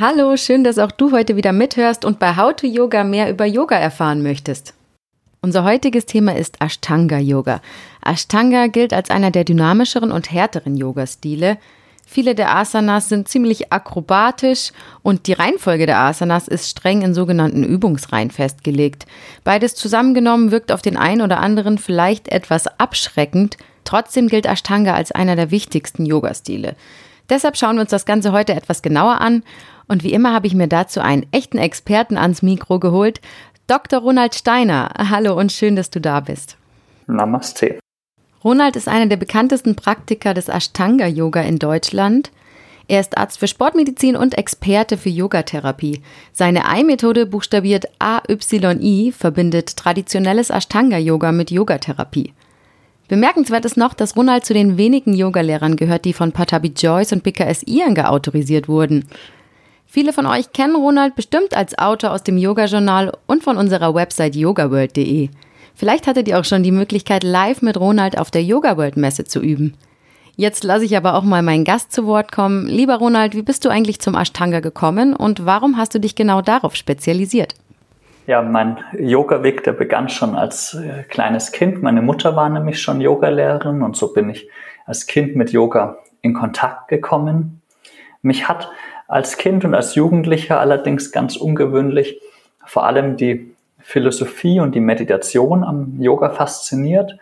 Hallo, schön, dass auch du heute wieder mithörst und bei How to Yoga mehr über Yoga erfahren möchtest. Unser heutiges Thema ist Ashtanga Yoga. Ashtanga gilt als einer der dynamischeren und härteren Yoga-Stile. Viele der Asanas sind ziemlich akrobatisch und die Reihenfolge der Asanas ist streng in sogenannten Übungsreihen festgelegt. Beides zusammengenommen wirkt auf den einen oder anderen vielleicht etwas abschreckend. Trotzdem gilt Ashtanga als einer der wichtigsten Yoga-Stile. Deshalb schauen wir uns das Ganze heute etwas genauer an. Und wie immer habe ich mir dazu einen echten Experten ans Mikro geholt, Dr. Ronald Steiner. Hallo und schön, dass du da bist. Namaste. Ronald ist einer der bekanntesten Praktiker des Ashtanga-Yoga in Deutschland. Er ist Arzt für Sportmedizin und Experte für Yogatherapie. Seine Ei-Methode buchstabiert AYI verbindet traditionelles Ashtanga-Yoga mit Yogatherapie. Bemerkenswert ist noch, dass Ronald zu den wenigen Yogalehrern gehört, die von Patabi Joyce und BKS Iyengar autorisiert wurden. Viele von euch kennen Ronald bestimmt als Autor aus dem Yoga-Journal und von unserer Website yogaworld.de. Vielleicht hattet ihr auch schon die Möglichkeit, live mit Ronald auf der Yoga World Messe zu üben. Jetzt lasse ich aber auch mal meinen Gast zu Wort kommen. Lieber Ronald, wie bist du eigentlich zum Ashtanga gekommen und warum hast du dich genau darauf spezialisiert? Ja, mein Yoga-Weg, der begann schon als äh, kleines Kind. Meine Mutter war nämlich schon Yogalehrerin und so bin ich als Kind mit Yoga in Kontakt gekommen. Mich hat als Kind und als Jugendlicher allerdings ganz ungewöhnlich vor allem die Philosophie und die Meditation am Yoga fasziniert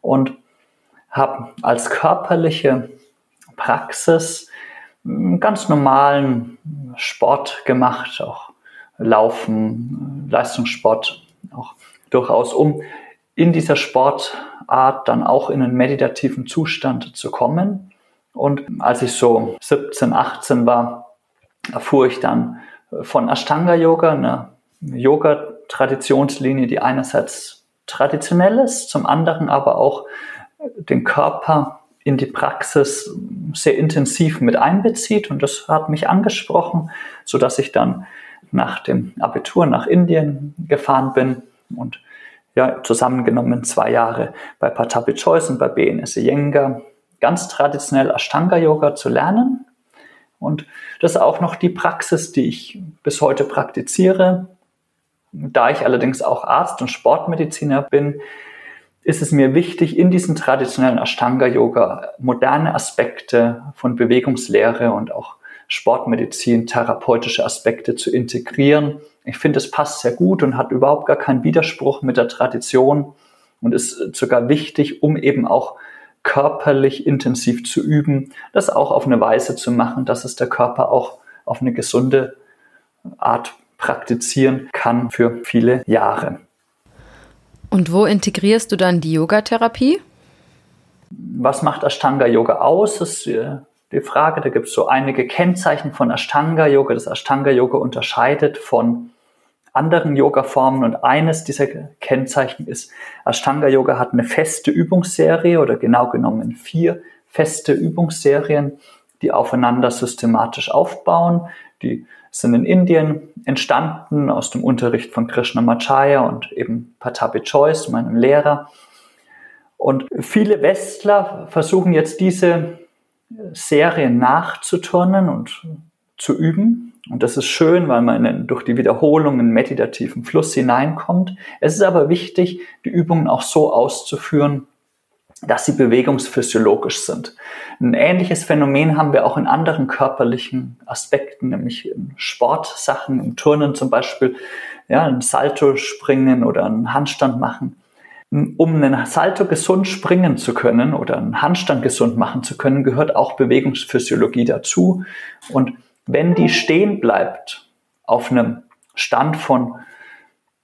und habe als körperliche Praxis einen ganz normalen Sport gemacht, auch Laufen, Leistungssport, auch durchaus, um in dieser Sportart dann auch in einen meditativen Zustand zu kommen. Und als ich so 17, 18 war, erfuhr ich dann von Ashtanga Yoga, einer Yoga-Traditionslinie, die einerseits traditionell ist, zum anderen aber auch den Körper in die Praxis sehr intensiv mit einbezieht. Und das hat mich angesprochen, so dass ich dann nach dem Abitur nach Indien gefahren bin und ja, zusammengenommen zwei Jahre bei Patapi Choice und bei BNS Iyengar ganz traditionell Ashtanga Yoga zu lernen. Und das ist auch noch die Praxis, die ich bis heute praktiziere. Da ich allerdings auch Arzt und Sportmediziner bin, ist es mir wichtig, in diesen traditionellen Ashtanga-Yoga moderne Aspekte von Bewegungslehre und auch Sportmedizin, therapeutische Aspekte zu integrieren. Ich finde, es passt sehr gut und hat überhaupt gar keinen Widerspruch mit der Tradition und ist sogar wichtig, um eben auch körperlich intensiv zu üben, das auch auf eine Weise zu machen, dass es der Körper auch auf eine gesunde Art praktizieren kann für viele Jahre. Und wo integrierst du dann die Yogatherapie? Was macht Ashtanga Yoga aus? Das ist äh, die Frage. Da gibt es so einige Kennzeichen von Ashtanga Yoga. Das Ashtanga Yoga unterscheidet von anderen Yoga-Formen und eines dieser Kennzeichen ist, Ashtanga Yoga hat eine feste Übungsserie oder genau genommen vier feste Übungsserien, die aufeinander systematisch aufbauen. Die sind in Indien entstanden aus dem Unterricht von Krishna Machaya und eben Patapi Choice, meinem Lehrer. Und viele Westler versuchen jetzt diese Serie nachzuturnen und zu üben. Und das ist schön, weil man durch die Wiederholung in meditativen Fluss hineinkommt. Es ist aber wichtig, die Übungen auch so auszuführen, dass sie bewegungsphysiologisch sind. Ein ähnliches Phänomen haben wir auch in anderen körperlichen Aspekten, nämlich in Sportsachen, im Turnen zum Beispiel, ja, ein Salto springen oder einen Handstand machen. Um einen Salto gesund springen zu können oder einen Handstand gesund machen zu können, gehört auch Bewegungsphysiologie dazu. Und wenn die stehen bleibt auf einem Stand von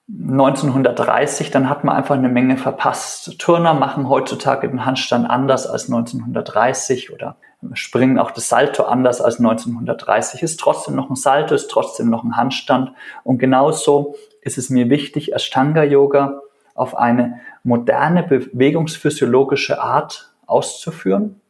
1930, dann hat man einfach eine Menge verpasst. Turner machen heutzutage den Handstand anders als 1930 oder springen auch das Salto anders als 1930. Ist trotzdem noch ein Salto, ist trotzdem noch ein Handstand. Und genauso ist es mir wichtig, Ashtanga Yoga auf eine moderne bewegungsphysiologische Art auszuführen.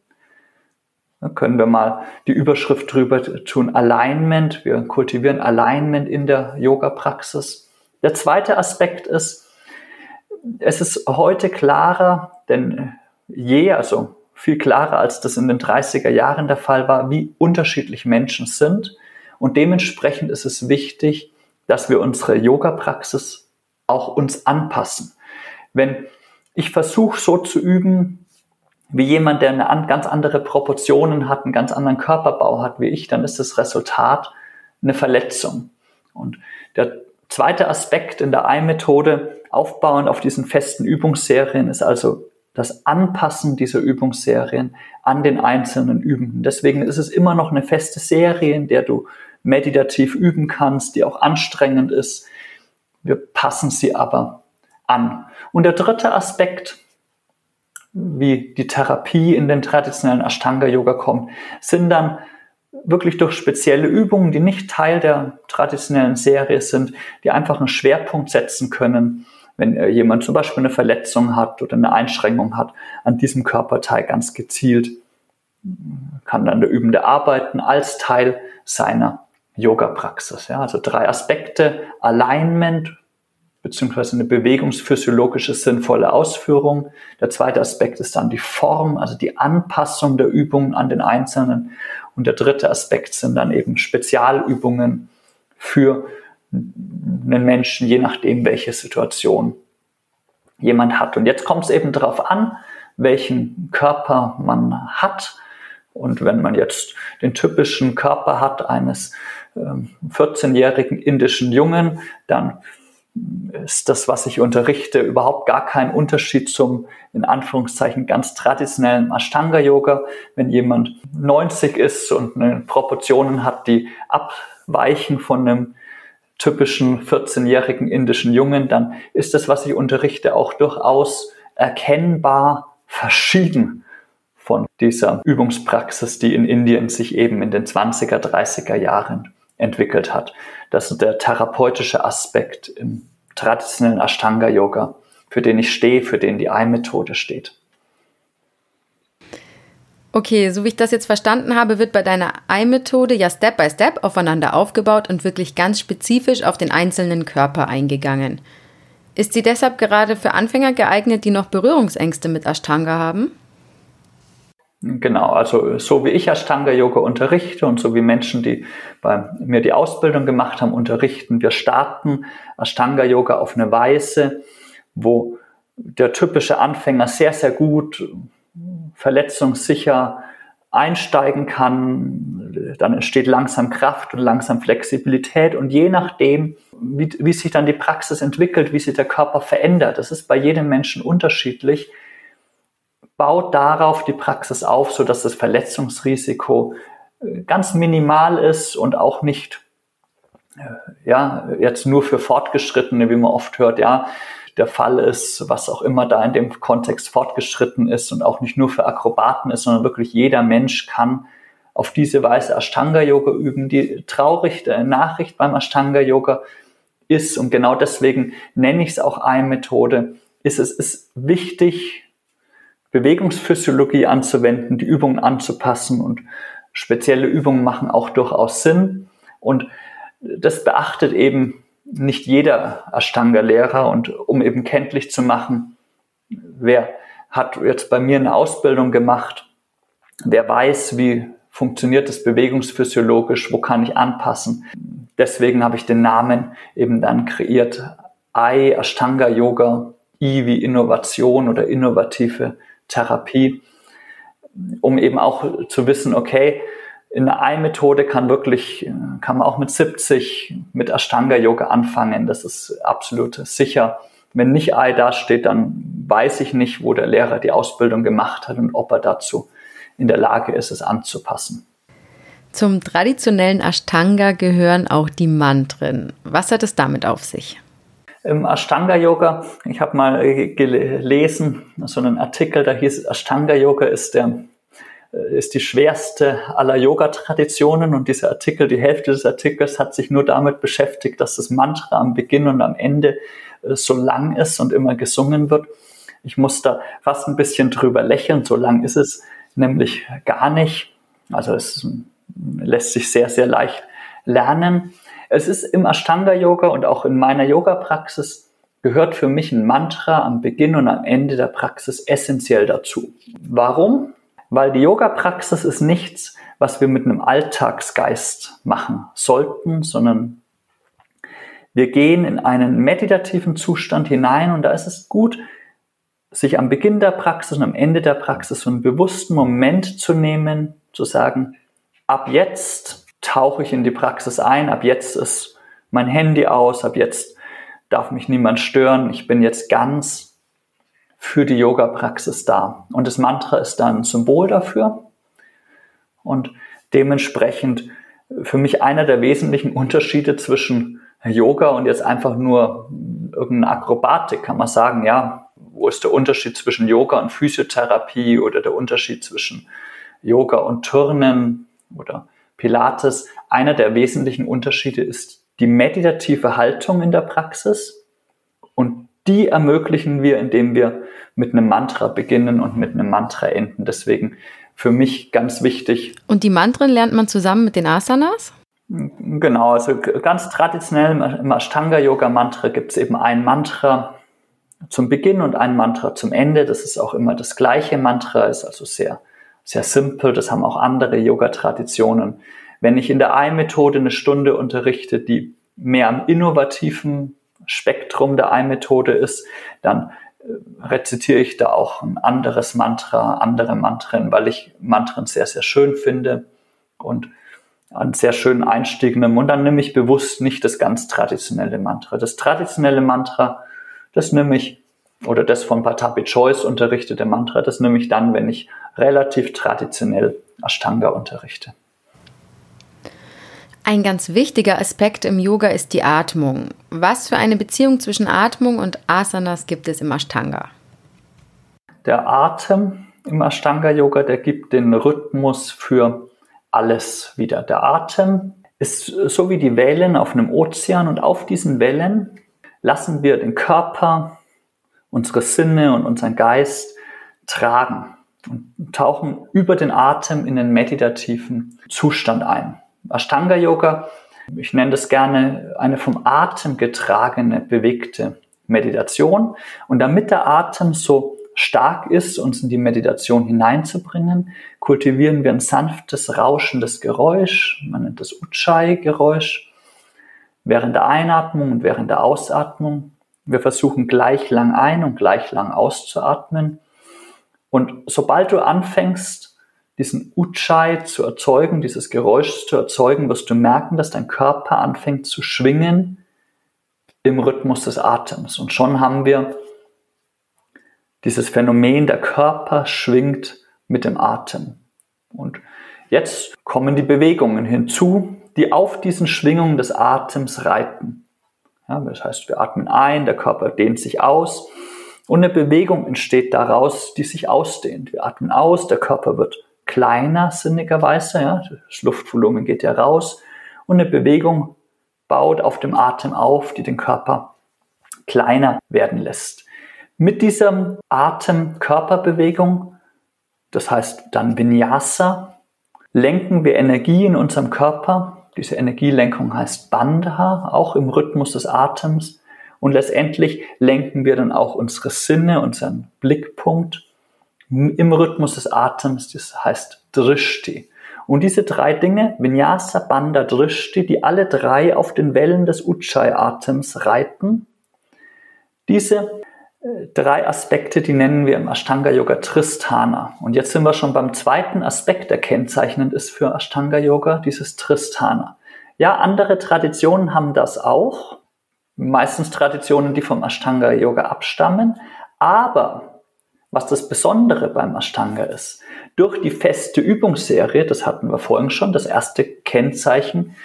Da können wir mal die Überschrift drüber tun, Alignment. Wir kultivieren Alignment in der Yoga-Praxis. Der zweite Aspekt ist, es ist heute klarer, denn je, also viel klarer als das in den 30er Jahren der Fall war, wie unterschiedlich Menschen sind Und dementsprechend ist es wichtig, dass wir unsere Yoga-Praxis auch uns anpassen. Wenn ich versuche so zu üben, wie jemand, der eine ganz andere Proportionen hat, einen ganz anderen Körperbau hat wie ich, dann ist das Resultat eine Verletzung. Und der zweite Aspekt in der Ei-Methode, aufbauend auf diesen festen Übungsserien, ist also das Anpassen dieser Übungsserien an den einzelnen Übenden. Deswegen ist es immer noch eine feste Serie, in der du meditativ üben kannst, die auch anstrengend ist. Wir passen sie aber an. Und der dritte Aspekt, wie die Therapie in den traditionellen Ashtanga-Yoga kommt, sind dann wirklich durch spezielle Übungen, die nicht Teil der traditionellen Serie sind, die einfach einen Schwerpunkt setzen können, wenn jemand zum Beispiel eine Verletzung hat oder eine Einschränkung hat, an diesem Körperteil ganz gezielt kann dann der Übende arbeiten als Teil seiner Yoga-Praxis. Ja, also drei Aspekte, Alignment, beziehungsweise eine bewegungsphysiologische sinnvolle Ausführung. Der zweite Aspekt ist dann die Form, also die Anpassung der Übungen an den Einzelnen. Und der dritte Aspekt sind dann eben Spezialübungen für einen Menschen, je nachdem, welche Situation jemand hat. Und jetzt kommt es eben darauf an, welchen Körper man hat. Und wenn man jetzt den typischen Körper hat eines 14-jährigen ähm, indischen Jungen, dann ist das, was ich unterrichte, überhaupt gar kein Unterschied zum, in Anführungszeichen, ganz traditionellen Ashtanga-Yoga. Wenn jemand 90 ist und eine Proportionen hat, die abweichen von einem typischen 14-jährigen indischen Jungen, dann ist das, was ich unterrichte, auch durchaus erkennbar verschieden von dieser Übungspraxis, die in Indien sich eben in den 20er, 30er Jahren entwickelt hat. Das ist der therapeutische Aspekt im traditionellen Ashtanga-Yoga, für den ich stehe, für den die Ei-Methode steht. Okay, so wie ich das jetzt verstanden habe, wird bei deiner Ei-Methode ja Step by Step aufeinander aufgebaut und wirklich ganz spezifisch auf den einzelnen Körper eingegangen. Ist sie deshalb gerade für Anfänger geeignet, die noch Berührungsängste mit Ashtanga haben? Genau, also so wie ich Ashtanga Yoga unterrichte und so wie Menschen, die bei mir die Ausbildung gemacht haben, unterrichten, wir starten Ashtanga Yoga auf eine Weise, wo der typische Anfänger sehr, sehr gut verletzungssicher einsteigen kann, dann entsteht langsam Kraft und langsam Flexibilität. Und je nachdem, wie, wie sich dann die Praxis entwickelt, wie sich der Körper verändert, das ist bei jedem Menschen unterschiedlich, baut darauf die Praxis auf, so dass das Verletzungsrisiko äh, ganz minimal ist und auch nicht, äh, ja, jetzt nur für Fortgeschrittene, wie man oft hört, ja, der Fall ist, was auch immer da in dem Kontext fortgeschritten ist und auch nicht nur für Akrobaten ist, sondern wirklich jeder Mensch kann auf diese Weise Ashtanga-Yoga üben. Die traurige Nachricht beim Ashtanga-Yoga ist, und genau deswegen nenne ich es auch eine Methode, ist es ist wichtig, Bewegungsphysiologie anzuwenden, die Übungen anzupassen und spezielle Übungen machen auch durchaus Sinn. Und das beachtet eben nicht jeder Ashtanga-Lehrer und um eben kenntlich zu machen, wer hat jetzt bei mir eine Ausbildung gemacht, wer weiß, wie funktioniert das bewegungsphysiologisch, wo kann ich anpassen. Deswegen habe ich den Namen eben dann kreiert, I Ashtanga Yoga, I wie Innovation oder innovative Therapie, um eben auch zu wissen, okay, in der Ei-Methode kann wirklich, kann man auch mit 70 mit Ashtanga-Yoga anfangen. Das ist absolut sicher. Wenn nicht Ei dasteht, dann weiß ich nicht, wo der Lehrer die Ausbildung gemacht hat und ob er dazu in der Lage ist, es anzupassen. Zum traditionellen Ashtanga gehören auch die Mantren. Was hat es damit auf sich? Im Ashtanga-Yoga. Ich habe mal gelesen, so einen Artikel, da hieß Ashtanga-Yoga ist der äh, ist die schwerste aller Yoga-Traditionen und dieser Artikel, die Hälfte des Artikels hat sich nur damit beschäftigt, dass das Mantra am Beginn und am Ende äh, so lang ist und immer gesungen wird. Ich muss da fast ein bisschen drüber lächeln, so lang ist es nämlich gar nicht. Also es lässt sich sehr, sehr leicht lernen. Es ist im Ashtanga-Yoga und auch in meiner Yoga-Praxis gehört für mich ein Mantra am Beginn und am Ende der Praxis essentiell dazu. Warum? Weil die Yoga-Praxis ist nichts, was wir mit einem Alltagsgeist machen sollten, sondern wir gehen in einen meditativen Zustand hinein und da ist es gut, sich am Beginn der Praxis und am Ende der Praxis so einen bewussten Moment zu nehmen, zu sagen, ab jetzt tauche ich in die Praxis ein, ab jetzt ist mein Handy aus, ab jetzt darf mich niemand stören, ich bin jetzt ganz für die Yoga-Praxis da. Und das Mantra ist dann ein Symbol dafür. Und dementsprechend für mich einer der wesentlichen Unterschiede zwischen Yoga und jetzt einfach nur irgendeine Akrobatik, kann man sagen, ja, wo ist der Unterschied zwischen Yoga und Physiotherapie oder der Unterschied zwischen Yoga und Turnen oder Pilates? Einer der wesentlichen Unterschiede ist die meditative Haltung in der Praxis und die ermöglichen wir, indem wir mit einem Mantra beginnen und mit einem Mantra enden. Deswegen für mich ganz wichtig. Und die Mantren lernt man zusammen mit den Asanas? Genau, also ganz traditionell im Ashtanga-Yoga-Mantra gibt es eben ein Mantra zum Beginn und ein Mantra zum Ende. Das ist auch immer das gleiche Mantra, ist also sehr, sehr simpel. Das haben auch andere Yoga-Traditionen. Wenn ich in der Ei-Methode eine Stunde unterrichte, die mehr am innovativen Spektrum der Ei-Methode ist, dann rezitiere ich da auch ein anderes Mantra, andere Mantren, weil ich Mantren sehr, sehr schön finde und einen sehr schönen Einstieg nehme. Und dann nehme ich bewusst nicht das ganz traditionelle Mantra. Das traditionelle Mantra, das nehme ich, oder das von Patapi Choice unterrichtete Mantra, das nehme ich dann, wenn ich relativ traditionell Ashtanga unterrichte. Ein ganz wichtiger Aspekt im Yoga ist die Atmung. Was für eine Beziehung zwischen Atmung und Asanas gibt es im Ashtanga? Der Atem im Ashtanga-Yoga, der gibt den Rhythmus für alles wieder. Der Atem ist so wie die Wellen auf einem Ozean und auf diesen Wellen lassen wir den Körper, unsere Sinne und unseren Geist tragen und tauchen über den Atem in den meditativen Zustand ein. Ashtanga Yoga, ich nenne das gerne eine vom Atem getragene, bewegte Meditation. Und damit der Atem so stark ist, uns in die Meditation hineinzubringen, kultivieren wir ein sanftes, rauschendes Geräusch, man nennt das Ujjayi-Geräusch, während der Einatmung und während der Ausatmung. Wir versuchen gleich lang ein und gleich lang auszuatmen. Und sobald du anfängst, diesen Ujjayi zu erzeugen, dieses Geräusch zu erzeugen, wirst du merken, dass dein Körper anfängt zu schwingen im Rhythmus des Atems. Und schon haben wir dieses Phänomen, der Körper schwingt mit dem Atem. Und jetzt kommen die Bewegungen hinzu, die auf diesen Schwingungen des Atems reiten. Ja, das heißt, wir atmen ein, der Körper dehnt sich aus und eine Bewegung entsteht daraus, die sich ausdehnt. Wir atmen aus, der Körper wird kleiner sinnigerweise, ja, das Luftvolumen geht ja raus und eine Bewegung baut auf dem Atem auf, die den Körper kleiner werden lässt. Mit dieser Atem-Körperbewegung, das heißt dann Vinyasa, lenken wir Energie in unserem Körper. Diese Energielenkung heißt Bandha, auch im Rhythmus des Atems. Und letztendlich lenken wir dann auch unsere Sinne, unseren Blickpunkt im Rhythmus des Atems, das heißt Drishti. Und diese drei Dinge, Vinyasa, Bandha, Drishti, die alle drei auf den Wellen des Ujjayi-Atems reiten, diese drei Aspekte, die nennen wir im Ashtanga Yoga Tristana. Und jetzt sind wir schon beim zweiten Aspekt, der kennzeichnend ist für Ashtanga Yoga, dieses Tristana. Ja, andere Traditionen haben das auch. Meistens Traditionen, die vom Ashtanga Yoga abstammen. Aber was das Besondere beim Ashtanga ist. Durch die feste Übungsserie, das hatten wir vorhin schon, das erste Kennzeichen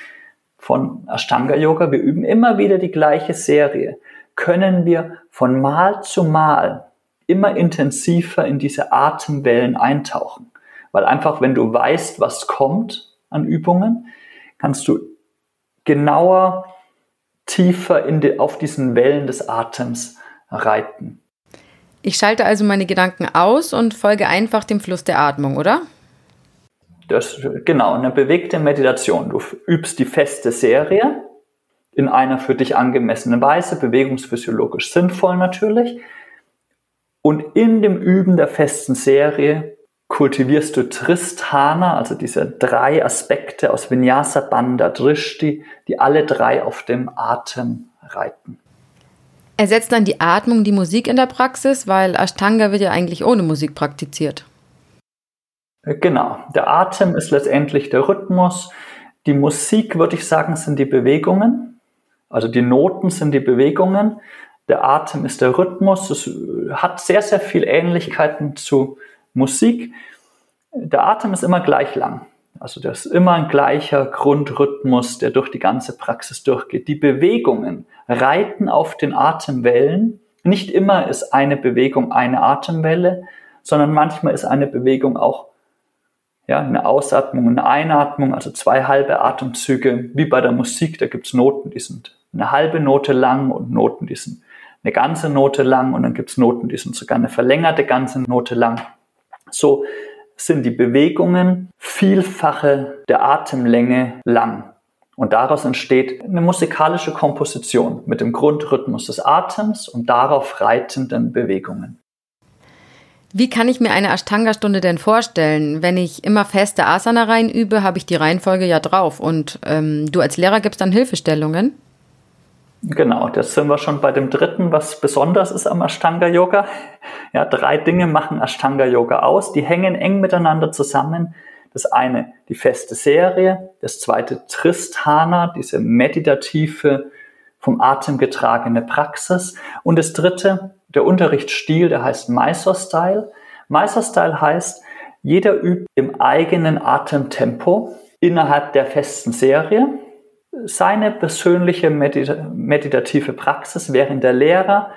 von Ashtanga Yoga, wir üben immer wieder die gleiche Serie, können wir von Mal zu Mal immer intensiver in diese Atemwellen eintauchen. Weil einfach, wenn du weißt, was kommt an Übungen, kannst du genauer, tiefer in die, auf diesen Wellen des Atems reiten. Ich schalte also meine Gedanken aus und folge einfach dem Fluss der Atmung, oder? Das, genau, eine bewegte Meditation. Du übst die feste Serie in einer für dich angemessenen Weise, bewegungsphysiologisch sinnvoll natürlich. Und in dem Üben der festen Serie kultivierst du Tristana, also diese drei Aspekte aus Vinyasa Bandha Drishti, die alle drei auf dem Atem reiten. Ersetzt dann die Atmung die Musik in der Praxis, weil Ashtanga wird ja eigentlich ohne Musik praktiziert. Genau, der Atem ist letztendlich der Rhythmus. Die Musik, würde ich sagen, sind die Bewegungen. Also die Noten sind die Bewegungen. Der Atem ist der Rhythmus. Es hat sehr, sehr viel Ähnlichkeiten zu Musik. Der Atem ist immer gleich lang. Also das ist immer ein gleicher Grundrhythmus, der durch die ganze Praxis durchgeht. Die Bewegungen reiten auf den Atemwellen. Nicht immer ist eine Bewegung eine Atemwelle, sondern manchmal ist eine Bewegung auch ja, eine Ausatmung, eine Einatmung, also zwei halbe Atemzüge, wie bei der Musik. Da gibt's Noten, die sind eine halbe Note lang und Noten, die sind eine ganze Note lang und dann gibt's Noten, die sind sogar eine verlängerte ganze Note lang. So sind die Bewegungen Vielfache der Atemlänge lang. Und daraus entsteht eine musikalische Komposition mit dem Grundrhythmus des Atems und darauf reitenden Bewegungen. Wie kann ich mir eine Ashtanga-Stunde denn vorstellen? Wenn ich immer feste Asana rein übe, habe ich die Reihenfolge ja drauf. Und ähm, du als Lehrer gibst dann Hilfestellungen? Genau, das sind wir schon bei dem dritten, was besonders ist am Ashtanga Yoga. Ja, drei Dinge machen Ashtanga Yoga aus. Die hängen eng miteinander zusammen. Das eine, die feste Serie. Das zweite, Tristana, diese meditative, vom Atem getragene Praxis. Und das dritte, der Unterrichtsstil, der heißt Mysore Style. Mysore Style heißt, jeder übt im eigenen Atemtempo innerhalb der festen Serie seine persönliche medita meditative Praxis, während der Lehrer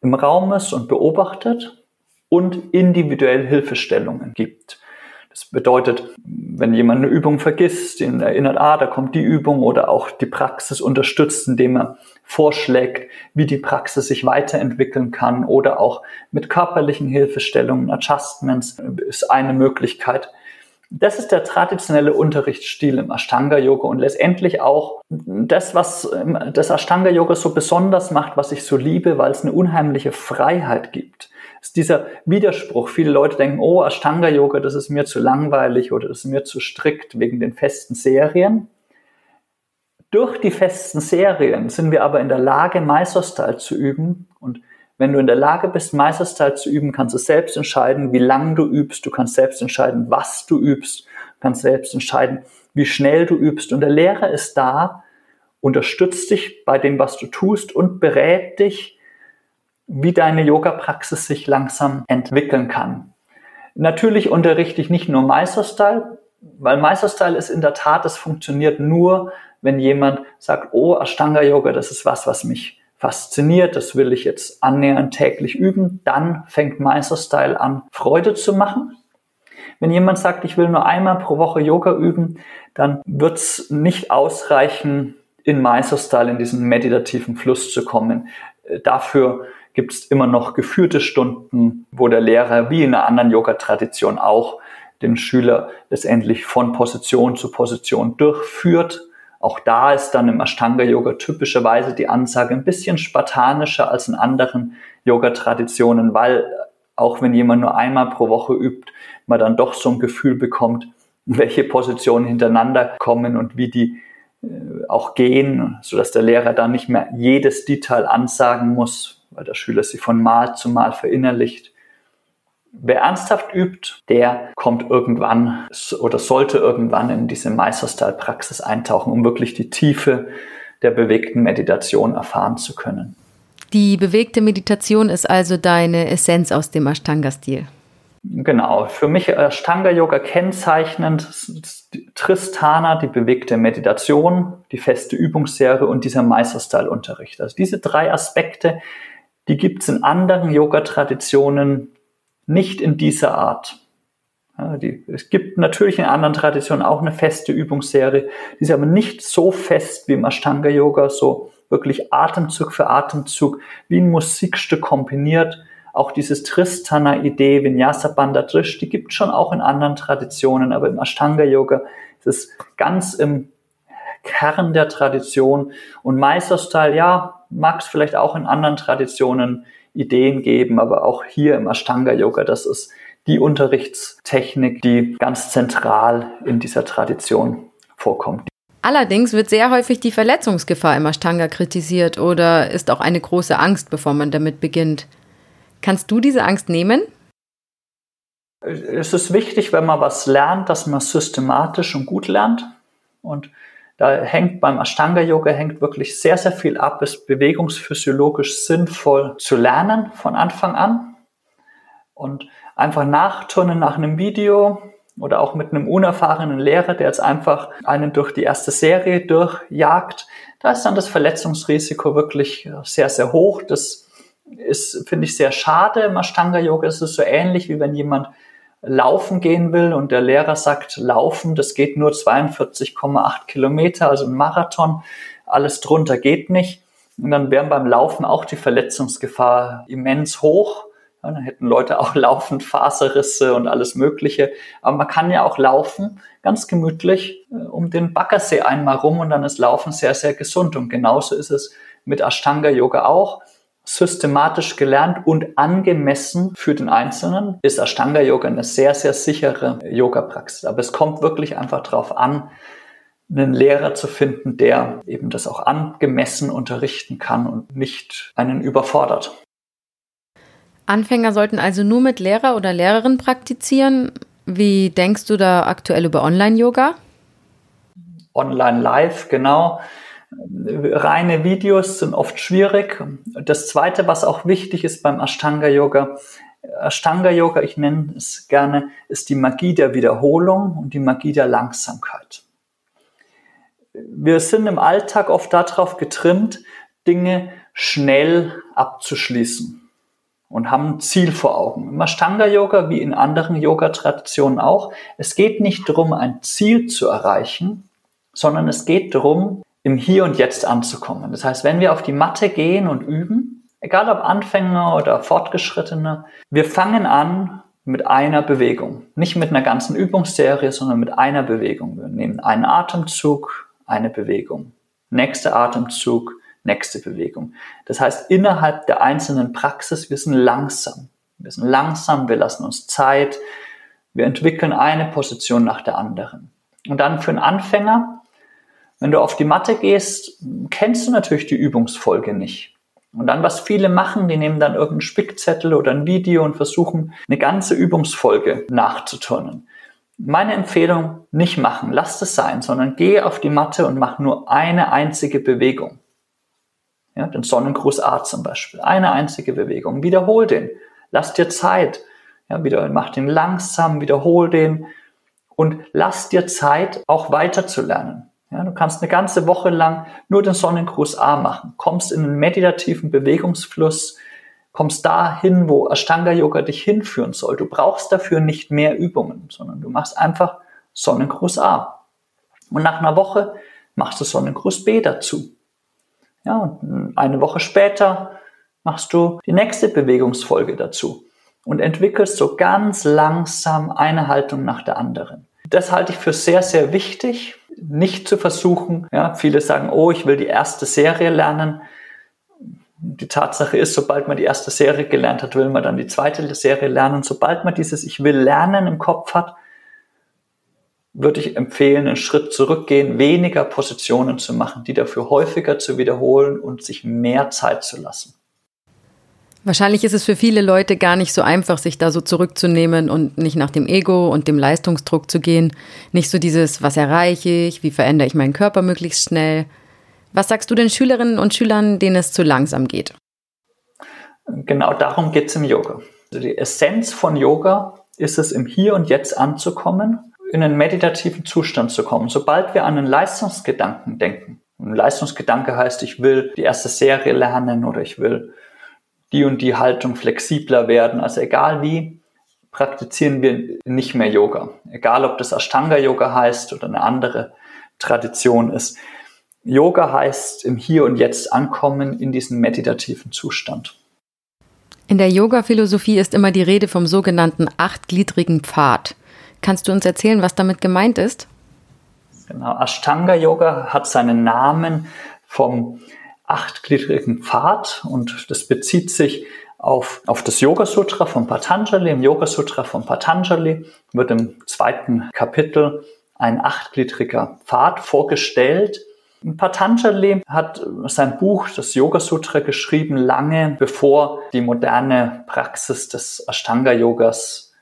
im Raum ist und beobachtet und individuell Hilfestellungen gibt. Das bedeutet, wenn jemand eine Übung vergisst, ihn erinnert, ah, da kommt die Übung oder auch die Praxis unterstützt, indem er vorschlägt, wie die Praxis sich weiterentwickeln kann oder auch mit körperlichen Hilfestellungen, Adjustments ist eine Möglichkeit, das ist der traditionelle Unterrichtsstil im Ashtanga-Yoga und letztendlich auch das, was das Ashtanga-Yoga so besonders macht, was ich so liebe, weil es eine unheimliche Freiheit gibt. ist dieser Widerspruch. Viele Leute denken, oh, Ashtanga-Yoga, das ist mir zu langweilig oder das ist mir zu strikt wegen den festen Serien. Durch die festen Serien sind wir aber in der Lage, Meisterstyle zu üben und wenn du in der Lage bist, Meisterstyle zu üben, kannst du selbst entscheiden, wie lange du übst. Du kannst selbst entscheiden, was du übst. Du kannst selbst entscheiden, wie schnell du übst. Und der Lehrer ist da, unterstützt dich bei dem, was du tust und berät dich, wie deine Yoga-Praxis sich langsam entwickeln kann. Natürlich unterrichte ich nicht nur Meisterstyle, weil Meisterstyle ist in der Tat, es funktioniert nur, wenn jemand sagt, oh, Ashtanga Yoga, das ist was, was mich fasziniert, das will ich jetzt annähernd täglich üben, dann fängt Meisterstyle an, Freude zu machen. Wenn jemand sagt, ich will nur einmal pro Woche Yoga üben, dann wird es nicht ausreichen, in Meisterstyle in diesen meditativen Fluss zu kommen. Äh, dafür gibt es immer noch geführte Stunden, wo der Lehrer wie in einer anderen Yoga-Tradition auch den Schüler letztendlich von Position zu Position durchführt auch da ist dann im Ashtanga-Yoga typischerweise die Ansage ein bisschen spartanischer als in anderen Yoga-Traditionen, weil auch wenn jemand nur einmal pro Woche übt, man dann doch so ein Gefühl bekommt, welche Positionen hintereinander kommen und wie die äh, auch gehen, so dass der Lehrer dann nicht mehr jedes Detail ansagen muss, weil der Schüler sie von Mal zu Mal verinnerlicht. Wer ernsthaft übt, der kommt irgendwann oder sollte irgendwann in diese Meisterstyle-Praxis eintauchen, um wirklich die Tiefe der bewegten Meditation erfahren zu können. Die bewegte Meditation ist also deine Essenz aus dem Ashtanga-Stil. Genau, für mich Ashtanga-Yoga kennzeichnend Tristana, die bewegte Meditation, die feste Übungsserie und dieser Meisterstyle-Unterricht. Also diese drei Aspekte, die gibt es in anderen Yoga-Traditionen nicht in dieser Art. Ja, die, es gibt natürlich in anderen Traditionen auch eine feste Übungsserie, die ist aber nicht so fest wie im Ashtanga Yoga, so wirklich Atemzug für Atemzug, wie ein Musikstück kombiniert. Auch dieses Tristana-Idee, Vinyasa Bandha Drish, die gibt es schon auch in anderen Traditionen, aber im Ashtanga Yoga ist es ganz im Kern der Tradition. Und Meisterstyle, ja, mag es vielleicht auch in anderen Traditionen Ideen geben, aber auch hier im Ashtanga Yoga, das ist die Unterrichtstechnik, die ganz zentral in dieser Tradition vorkommt. Allerdings wird sehr häufig die Verletzungsgefahr im Ashtanga kritisiert oder ist auch eine große Angst, bevor man damit beginnt. Kannst du diese Angst nehmen? Es ist wichtig, wenn man was lernt, dass man systematisch und gut lernt. Und da hängt beim Ashtanga-Yoga hängt wirklich sehr, sehr viel ab, es bewegungsphysiologisch sinnvoll zu lernen von Anfang an. Und einfach nachturnen nach einem Video oder auch mit einem unerfahrenen Lehrer, der jetzt einfach einen durch die erste Serie durchjagt, da ist dann das Verletzungsrisiko wirklich sehr, sehr hoch. Das ist, finde ich, sehr schade. Im Ashtanga-Yoga ist es so ähnlich, wie wenn jemand laufen gehen will und der Lehrer sagt, laufen, das geht nur 42,8 Kilometer, also ein Marathon, alles drunter geht nicht. Und dann wären beim Laufen auch die Verletzungsgefahr immens hoch. Ja, dann hätten Leute auch laufend Faserrisse und alles Mögliche. Aber man kann ja auch laufen, ganz gemütlich, äh, um den Baggersee einmal rum und dann ist Laufen sehr, sehr gesund. Und genauso ist es mit Ashtanga Yoga auch systematisch gelernt und angemessen für den Einzelnen, ist Ashtanga Yoga eine sehr, sehr sichere Yoga-Praxis. Aber es kommt wirklich einfach darauf an, einen Lehrer zu finden, der eben das auch angemessen unterrichten kann und nicht einen überfordert. Anfänger sollten also nur mit Lehrer oder Lehrerin praktizieren. Wie denkst du da aktuell über Online-Yoga? Online live, genau reine Videos sind oft schwierig. Das zweite, was auch wichtig ist beim Ashtanga Yoga, Ashtanga Yoga, ich nenne es gerne, ist die Magie der Wiederholung und die Magie der Langsamkeit. Wir sind im Alltag oft darauf getrimmt, Dinge schnell abzuschließen und haben ein Ziel vor Augen. Im Ashtanga Yoga wie in anderen Yoga-Traditionen auch, es geht nicht darum, ein Ziel zu erreichen, sondern es geht darum, im Hier und Jetzt anzukommen. Das heißt, wenn wir auf die Matte gehen und üben, egal ob Anfänger oder Fortgeschrittene, wir fangen an mit einer Bewegung. Nicht mit einer ganzen Übungsserie, sondern mit einer Bewegung. Wir nehmen einen Atemzug, eine Bewegung. Nächster Atemzug, nächste Bewegung. Das heißt, innerhalb der einzelnen Praxis, wir sind langsam. Wir sind langsam, wir lassen uns Zeit, wir entwickeln eine Position nach der anderen. Und dann für einen Anfänger wenn du auf die Matte gehst, kennst du natürlich die Übungsfolge nicht. Und dann, was viele machen, die nehmen dann irgendeinen Spickzettel oder ein Video und versuchen, eine ganze Übungsfolge nachzuturnen. Meine Empfehlung, nicht machen, lass es sein, sondern geh auf die Matte und mach nur eine einzige Bewegung. Ja, den Sonnengruß A zum Beispiel. Eine einzige Bewegung. Wiederhol den. Lass dir Zeit. Ja, wieder, mach den langsam, wiederhol den und lass dir Zeit, auch weiter zu lernen. Ja, du kannst eine ganze Woche lang nur den Sonnengruß A machen, kommst in einen meditativen Bewegungsfluss, kommst dahin, wo Ashtanga Yoga dich hinführen soll. Du brauchst dafür nicht mehr Übungen, sondern du machst einfach Sonnengruß A. Und nach einer Woche machst du Sonnengruß B dazu. Ja, und eine Woche später machst du die nächste Bewegungsfolge dazu und entwickelst so ganz langsam eine Haltung nach der anderen. Das halte ich für sehr, sehr wichtig, nicht zu versuchen. Ja, viele sagen, oh, ich will die erste Serie lernen. Die Tatsache ist, sobald man die erste Serie gelernt hat, will man dann die zweite Serie lernen. Sobald man dieses Ich will lernen im Kopf hat, würde ich empfehlen, einen Schritt zurückgehen, weniger Positionen zu machen, die dafür häufiger zu wiederholen und sich mehr Zeit zu lassen. Wahrscheinlich ist es für viele Leute gar nicht so einfach, sich da so zurückzunehmen und nicht nach dem Ego und dem Leistungsdruck zu gehen. Nicht so dieses, was erreiche ich, wie verändere ich meinen Körper möglichst schnell. Was sagst du den Schülerinnen und Schülern, denen es zu langsam geht? Genau darum geht es im Yoga. Also die Essenz von Yoga ist es, im Hier und Jetzt anzukommen, in einen meditativen Zustand zu kommen. Sobald wir an einen Leistungsgedanken denken, ein Leistungsgedanke heißt, ich will die erste Serie lernen oder ich will die und die Haltung flexibler werden. Also egal wie, praktizieren wir nicht mehr Yoga. Egal ob das Ashtanga Yoga heißt oder eine andere Tradition ist. Yoga heißt im Hier und Jetzt ankommen in diesen meditativen Zustand. In der Yoga-Philosophie ist immer die Rede vom sogenannten achtgliedrigen Pfad. Kannst du uns erzählen, was damit gemeint ist? Genau, Ashtanga Yoga hat seinen Namen vom achtgliedrigen Pfad und das bezieht sich auf, auf das Yoga Sutra von Patanjali. Im Yoga Sutra von Patanjali wird im zweiten Kapitel ein achtgliedriger Pfad vorgestellt. Patanjali hat sein Buch, das Yoga Sutra, geschrieben, lange bevor die moderne Praxis des Ashtanga Yogas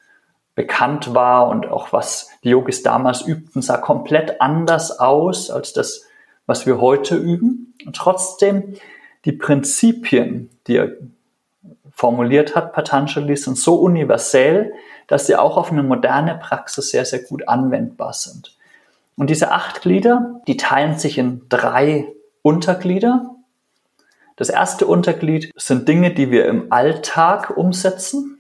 bekannt war und auch was die Yogis damals übten, sah komplett anders aus als das, was wir heute üben. Und trotzdem, die Prinzipien, die er formuliert hat, Patanjali, sind so universell, dass sie auch auf eine moderne Praxis sehr, sehr gut anwendbar sind. Und diese acht Glieder, die teilen sich in drei Unterglieder. Das erste Unterglied sind Dinge, die wir im Alltag umsetzen.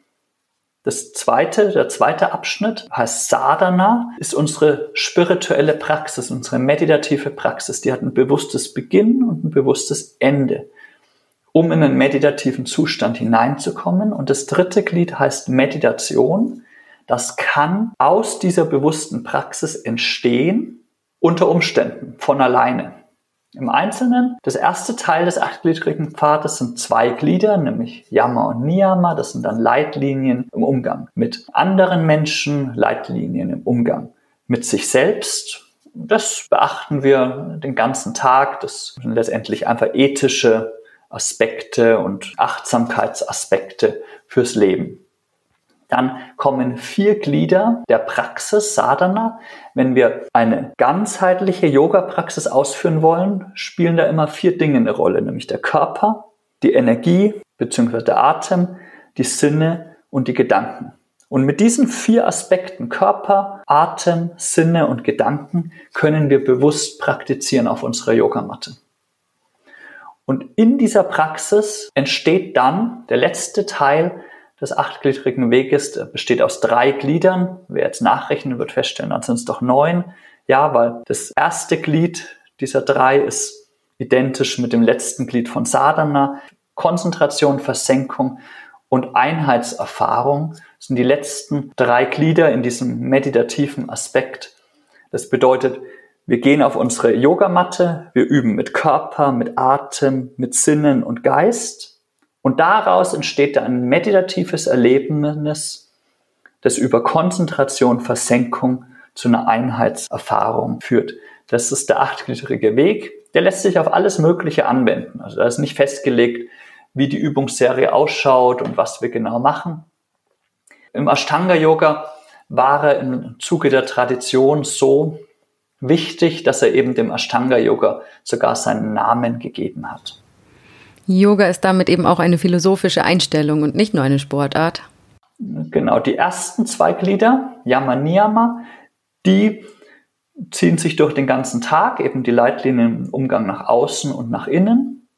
Das zweite, der zweite Abschnitt heißt Sadhana, ist unsere spirituelle Praxis, unsere meditative Praxis. Die hat ein bewusstes Beginn und ein bewusstes Ende, um in einen meditativen Zustand hineinzukommen. Und das dritte Glied heißt Meditation. Das kann aus dieser bewussten Praxis entstehen, unter Umständen, von alleine. Im Einzelnen, das erste Teil des achtgliedrigen Pfades sind zwei Glieder, nämlich Yama und Niyama. Das sind dann Leitlinien im Umgang mit anderen Menschen, Leitlinien im Umgang mit sich selbst. Das beachten wir den ganzen Tag. Das sind letztendlich einfach ethische Aspekte und Achtsamkeitsaspekte fürs Leben. Dann kommen vier Glieder der Praxis Sadhana. Wenn wir eine ganzheitliche Yoga-Praxis ausführen wollen, spielen da immer vier Dinge eine Rolle, nämlich der Körper, die Energie bzw. der Atem, die Sinne und die Gedanken. Und mit diesen vier Aspekten Körper, Atem, Sinne und Gedanken können wir bewusst praktizieren auf unserer Yogamatte. Und in dieser Praxis entsteht dann der letzte Teil des achtgliedrigen Weges besteht aus drei Gliedern. Wer jetzt nachrechnen wird feststellen, dann sind es doch neun. Ja, weil das erste Glied dieser drei ist identisch mit dem letzten Glied von Sadhana. Konzentration, Versenkung und Einheitserfahrung sind die letzten drei Glieder in diesem meditativen Aspekt. Das bedeutet, wir gehen auf unsere Yogamatte, wir üben mit Körper, mit Atem, mit Sinnen und Geist und daraus entsteht dann ein meditatives Erlebnis, das über Konzentration, Versenkung zu einer Einheitserfahrung führt. Das ist der achtgliedrige Weg. Der lässt sich auf alles Mögliche anwenden. Also da ist nicht festgelegt, wie die Übungsserie ausschaut und was wir genau machen. Im Ashtanga Yoga war er im Zuge der Tradition so wichtig, dass er eben dem Ashtanga Yoga sogar seinen Namen gegeben hat. Yoga ist damit eben auch eine philosophische Einstellung und nicht nur eine Sportart. Genau, die ersten zwei Glieder, Yama Niyama, die ziehen sich durch den ganzen Tag, eben die Leitlinien im Umgang nach außen und nach innen.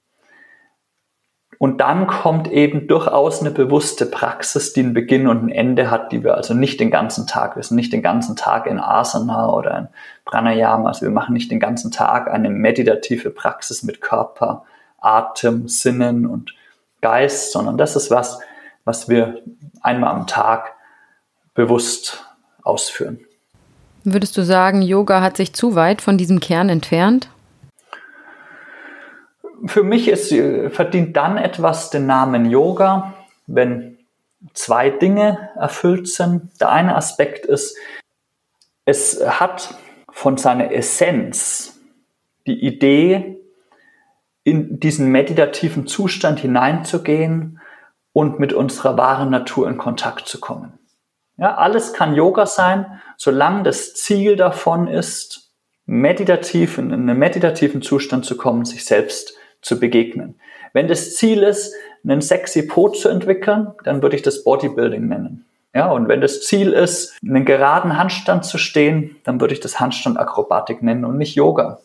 Und dann kommt eben durchaus eine bewusste Praxis, die einen Beginn und ein Ende hat, die wir also nicht den ganzen Tag, wir sind nicht den ganzen Tag in Asana oder in Pranayama, also wir machen nicht den ganzen Tag eine meditative Praxis mit Körper, Atem, Sinnen und Geist, sondern das ist was, was wir einmal am Tag bewusst ausführen. Würdest du sagen, Yoga hat sich zu weit von diesem Kern entfernt? Für mich ist, verdient dann etwas den Namen Yoga, wenn zwei Dinge erfüllt sind. Der eine Aspekt ist, es hat von seiner Essenz die Idee, in diesen meditativen Zustand hineinzugehen und mit unserer wahren Natur in Kontakt zu kommen. Ja, alles kann Yoga sein, solange das Ziel davon ist, meditativ in einen meditativen Zustand zu kommen, sich selbst zu begegnen. Wenn das Ziel ist, einen sexy Po zu entwickeln, dann würde ich das Bodybuilding nennen. Ja, und wenn das Ziel ist, einen geraden Handstand zu stehen, dann würde ich das Handstandakrobatik nennen und nicht Yoga.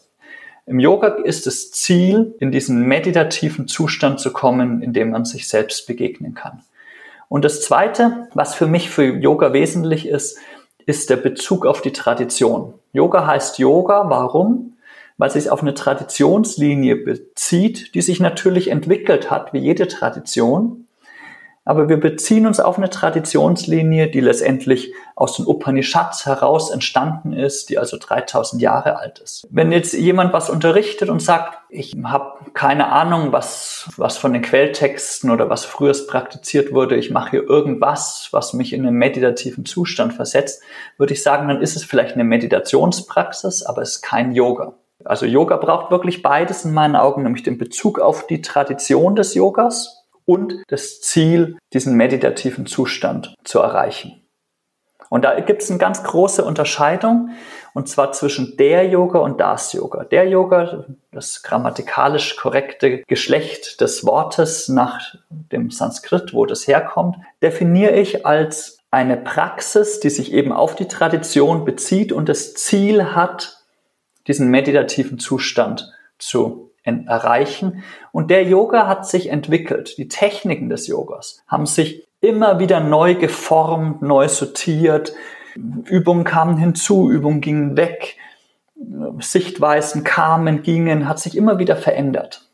Im Yoga ist das Ziel, in diesen meditativen Zustand zu kommen, in dem man sich selbst begegnen kann. Und das Zweite, was für mich für Yoga wesentlich ist, ist der Bezug auf die Tradition. Yoga heißt Yoga. Warum? Weil es sich auf eine Traditionslinie bezieht, die sich natürlich entwickelt hat, wie jede Tradition. Aber wir beziehen uns auf eine Traditionslinie, die letztendlich aus den Upanishads heraus entstanden ist, die also 3000 Jahre alt ist. Wenn jetzt jemand was unterrichtet und sagt, ich habe keine Ahnung, was, was von den Quelltexten oder was früher praktiziert wurde, ich mache hier irgendwas, was mich in einen meditativen Zustand versetzt, würde ich sagen, dann ist es vielleicht eine Meditationspraxis, aber es ist kein Yoga. Also Yoga braucht wirklich beides in meinen Augen, nämlich den Bezug auf die Tradition des Yogas und das Ziel, diesen meditativen Zustand zu erreichen. Und da gibt es eine ganz große Unterscheidung, und zwar zwischen der Yoga und das Yoga. Der Yoga, das grammatikalisch korrekte Geschlecht des Wortes nach dem Sanskrit, wo das herkommt, definiere ich als eine Praxis, die sich eben auf die Tradition bezieht und das Ziel hat, diesen meditativen Zustand zu erreichen. Und der Yoga hat sich entwickelt. Die Techniken des Yogas haben sich immer wieder neu geformt, neu sortiert. Übungen kamen hinzu, Übungen gingen weg, Sichtweisen kamen, gingen, hat sich immer wieder verändert.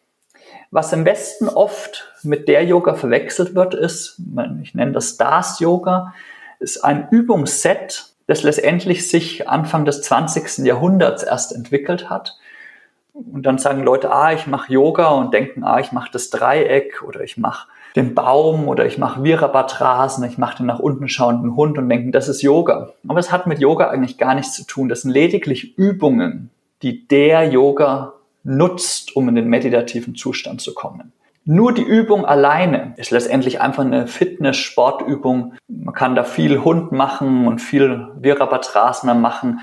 Was im Westen oft mit der Yoga verwechselt wird, ist, ich nenne das Das Yoga, ist ein Übungsset, das letztendlich sich Anfang des 20. Jahrhunderts erst entwickelt hat und dann sagen Leute, ah, ich mache Yoga und denken, ah, ich mache das Dreieck oder ich mache den Baum oder ich mache Virabhadrasana, ich mache den nach unten schauenden Hund und denken, das ist Yoga. Aber es hat mit Yoga eigentlich gar nichts zu tun. Das sind lediglich Übungen, die der Yoga nutzt, um in den meditativen Zustand zu kommen. Nur die Übung alleine ist letztendlich einfach eine Fitness-Sportübung. Man kann da viel Hund machen und viel Virabhadrasana machen,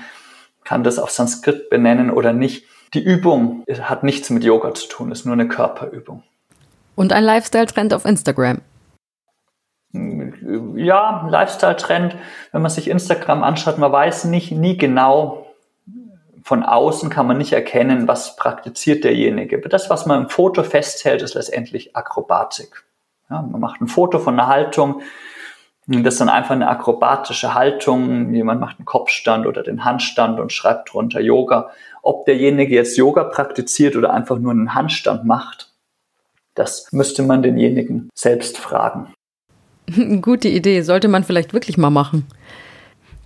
kann das auf Sanskrit benennen oder nicht. Die Übung hat nichts mit Yoga zu tun, ist nur eine Körperübung. Und ein Lifestyle-Trend auf Instagram. Ja, Lifestyle-Trend, wenn man sich Instagram anschaut, man weiß nicht, nie genau, von außen kann man nicht erkennen, was praktiziert derjenige. Das, was man im Foto festhält, ist letztendlich Akrobatik. Ja, man macht ein Foto von einer Haltung, das ist dann einfach eine akrobatische Haltung. Jemand macht einen Kopfstand oder den Handstand und schreibt drunter Yoga. Ob derjenige jetzt Yoga praktiziert oder einfach nur einen Handstand macht, das müsste man denjenigen selbst fragen. Gute Idee, sollte man vielleicht wirklich mal machen.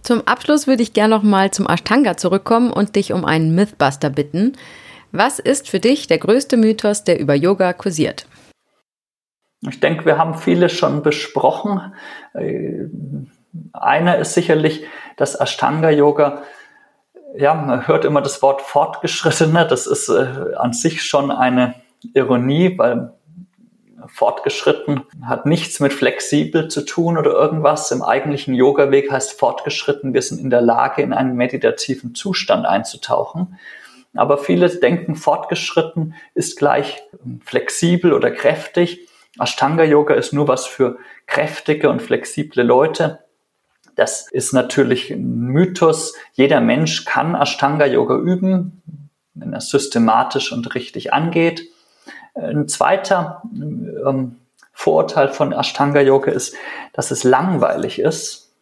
Zum Abschluss würde ich gerne noch mal zum Ashtanga zurückkommen und dich um einen Mythbuster bitten. Was ist für dich der größte Mythos, der über Yoga kursiert? Ich denke, wir haben viele schon besprochen. Äh, einer ist sicherlich das Ashtanga-Yoga. Ja, man hört immer das Wort fortgeschrittene. Das ist äh, an sich schon eine Ironie, weil fortgeschritten hat nichts mit flexibel zu tun oder irgendwas. Im eigentlichen Yoga-Weg heißt fortgeschritten, wir sind in der Lage, in einen meditativen Zustand einzutauchen. Aber viele denken, fortgeschritten ist gleich flexibel oder kräftig. Ashtanga Yoga ist nur was für kräftige und flexible Leute. Das ist natürlich ein Mythos. Jeder Mensch kann Ashtanga Yoga üben, wenn er systematisch und richtig angeht. Ein zweiter ähm, Vorurteil von Ashtanga Yoga ist, dass es langweilig ist.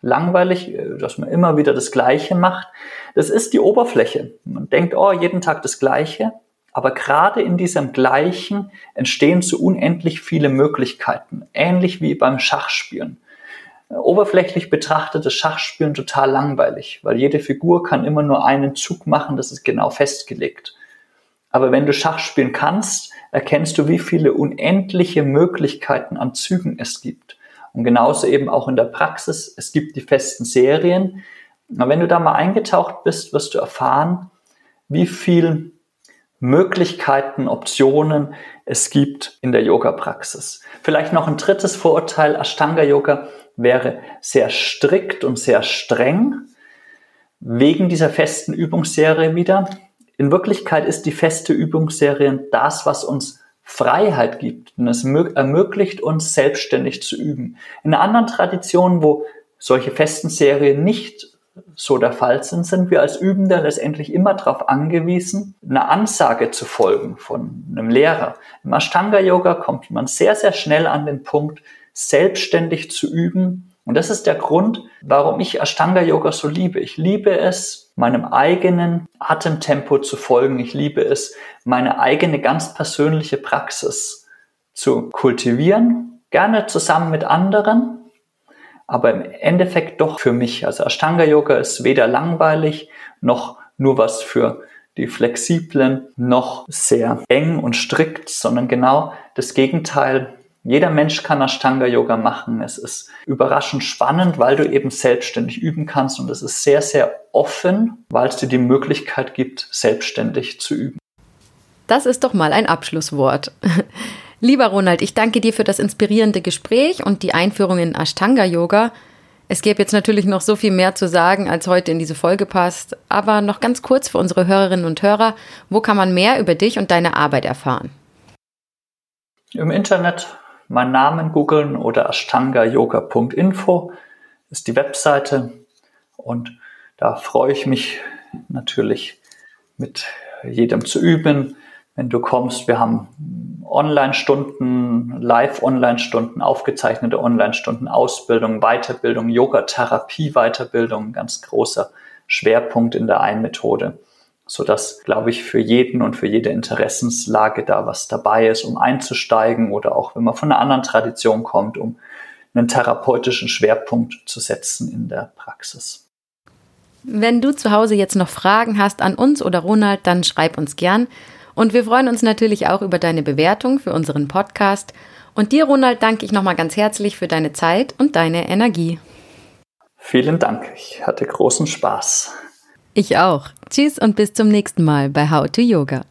Langweilig, äh, dass man immer wieder das Gleiche macht. Das ist die Oberfläche. Man denkt, oh, jeden Tag das Gleiche. Aber gerade in diesem Gleichen entstehen so unendlich viele Möglichkeiten, ähnlich wie beim Schachspielen. Oberflächlich betrachtet ist Schachspielen total langweilig, weil jede Figur kann immer nur einen Zug machen, das ist genau festgelegt. Aber wenn du Schach spielen kannst, erkennst du, wie viele unendliche Möglichkeiten an Zügen es gibt. Und genauso eben auch in der Praxis, es gibt die festen Serien. Aber wenn du da mal eingetaucht bist, wirst du erfahren, wie viel Möglichkeiten, Optionen es gibt in der Yoga-Praxis. Vielleicht noch ein drittes Vorurteil, Ashtanga-Yoga wäre sehr strikt und sehr streng, wegen dieser festen Übungsserie wieder. In Wirklichkeit ist die feste Übungsserie das, was uns Freiheit gibt und es ermöglicht uns selbstständig zu üben. In anderen Tradition, wo solche festen Serien nicht so der Fall sind, sind wir als Übender letztendlich immer darauf angewiesen, eine Ansage zu folgen von einem Lehrer. Im Ashtanga-Yoga kommt man sehr, sehr schnell an den Punkt, selbstständig zu üben. Und das ist der Grund, warum ich Ashtanga-Yoga so liebe. Ich liebe es, meinem eigenen Atemtempo zu folgen. Ich liebe es, meine eigene ganz persönliche Praxis zu kultivieren Gerne zusammen mit anderen, aber im Endeffekt doch für mich. Also Ashtanga Yoga ist weder langweilig noch nur was für die flexiblen, noch sehr eng und strikt, sondern genau das Gegenteil. Jeder Mensch kann Ashtanga Yoga machen. Es ist überraschend spannend, weil du eben selbstständig üben kannst und es ist sehr, sehr offen, weil es dir die Möglichkeit gibt, selbstständig zu üben. Das ist doch mal ein Abschlusswort. Lieber Ronald, ich danke dir für das inspirierende Gespräch und die Einführung in Ashtanga Yoga. Es gäbe jetzt natürlich noch so viel mehr zu sagen, als heute in diese Folge passt, aber noch ganz kurz für unsere Hörerinnen und Hörer, wo kann man mehr über dich und deine Arbeit erfahren? Im Internet meinen Namen googeln oder ashtanga-yoga.info ist die Webseite und da freue ich mich natürlich mit jedem zu üben, wenn du kommst. Wir haben Online-Stunden, Live-Online-Stunden, aufgezeichnete Online-Stunden, Ausbildung, Weiterbildung, Yoga-Therapie-Weiterbildung, ganz großer Schwerpunkt in der Ein-Methode, sodass, glaube ich, für jeden und für jede Interessenslage da was dabei ist, um einzusteigen oder auch, wenn man von einer anderen Tradition kommt, um einen therapeutischen Schwerpunkt zu setzen in der Praxis. Wenn du zu Hause jetzt noch Fragen hast an uns oder Ronald, dann schreib uns gern. Und wir freuen uns natürlich auch über deine Bewertung für unseren Podcast. Und dir, Ronald, danke ich nochmal ganz herzlich für deine Zeit und deine Energie. Vielen Dank. Ich hatte großen Spaß. Ich auch. Tschüss und bis zum nächsten Mal bei How to Yoga.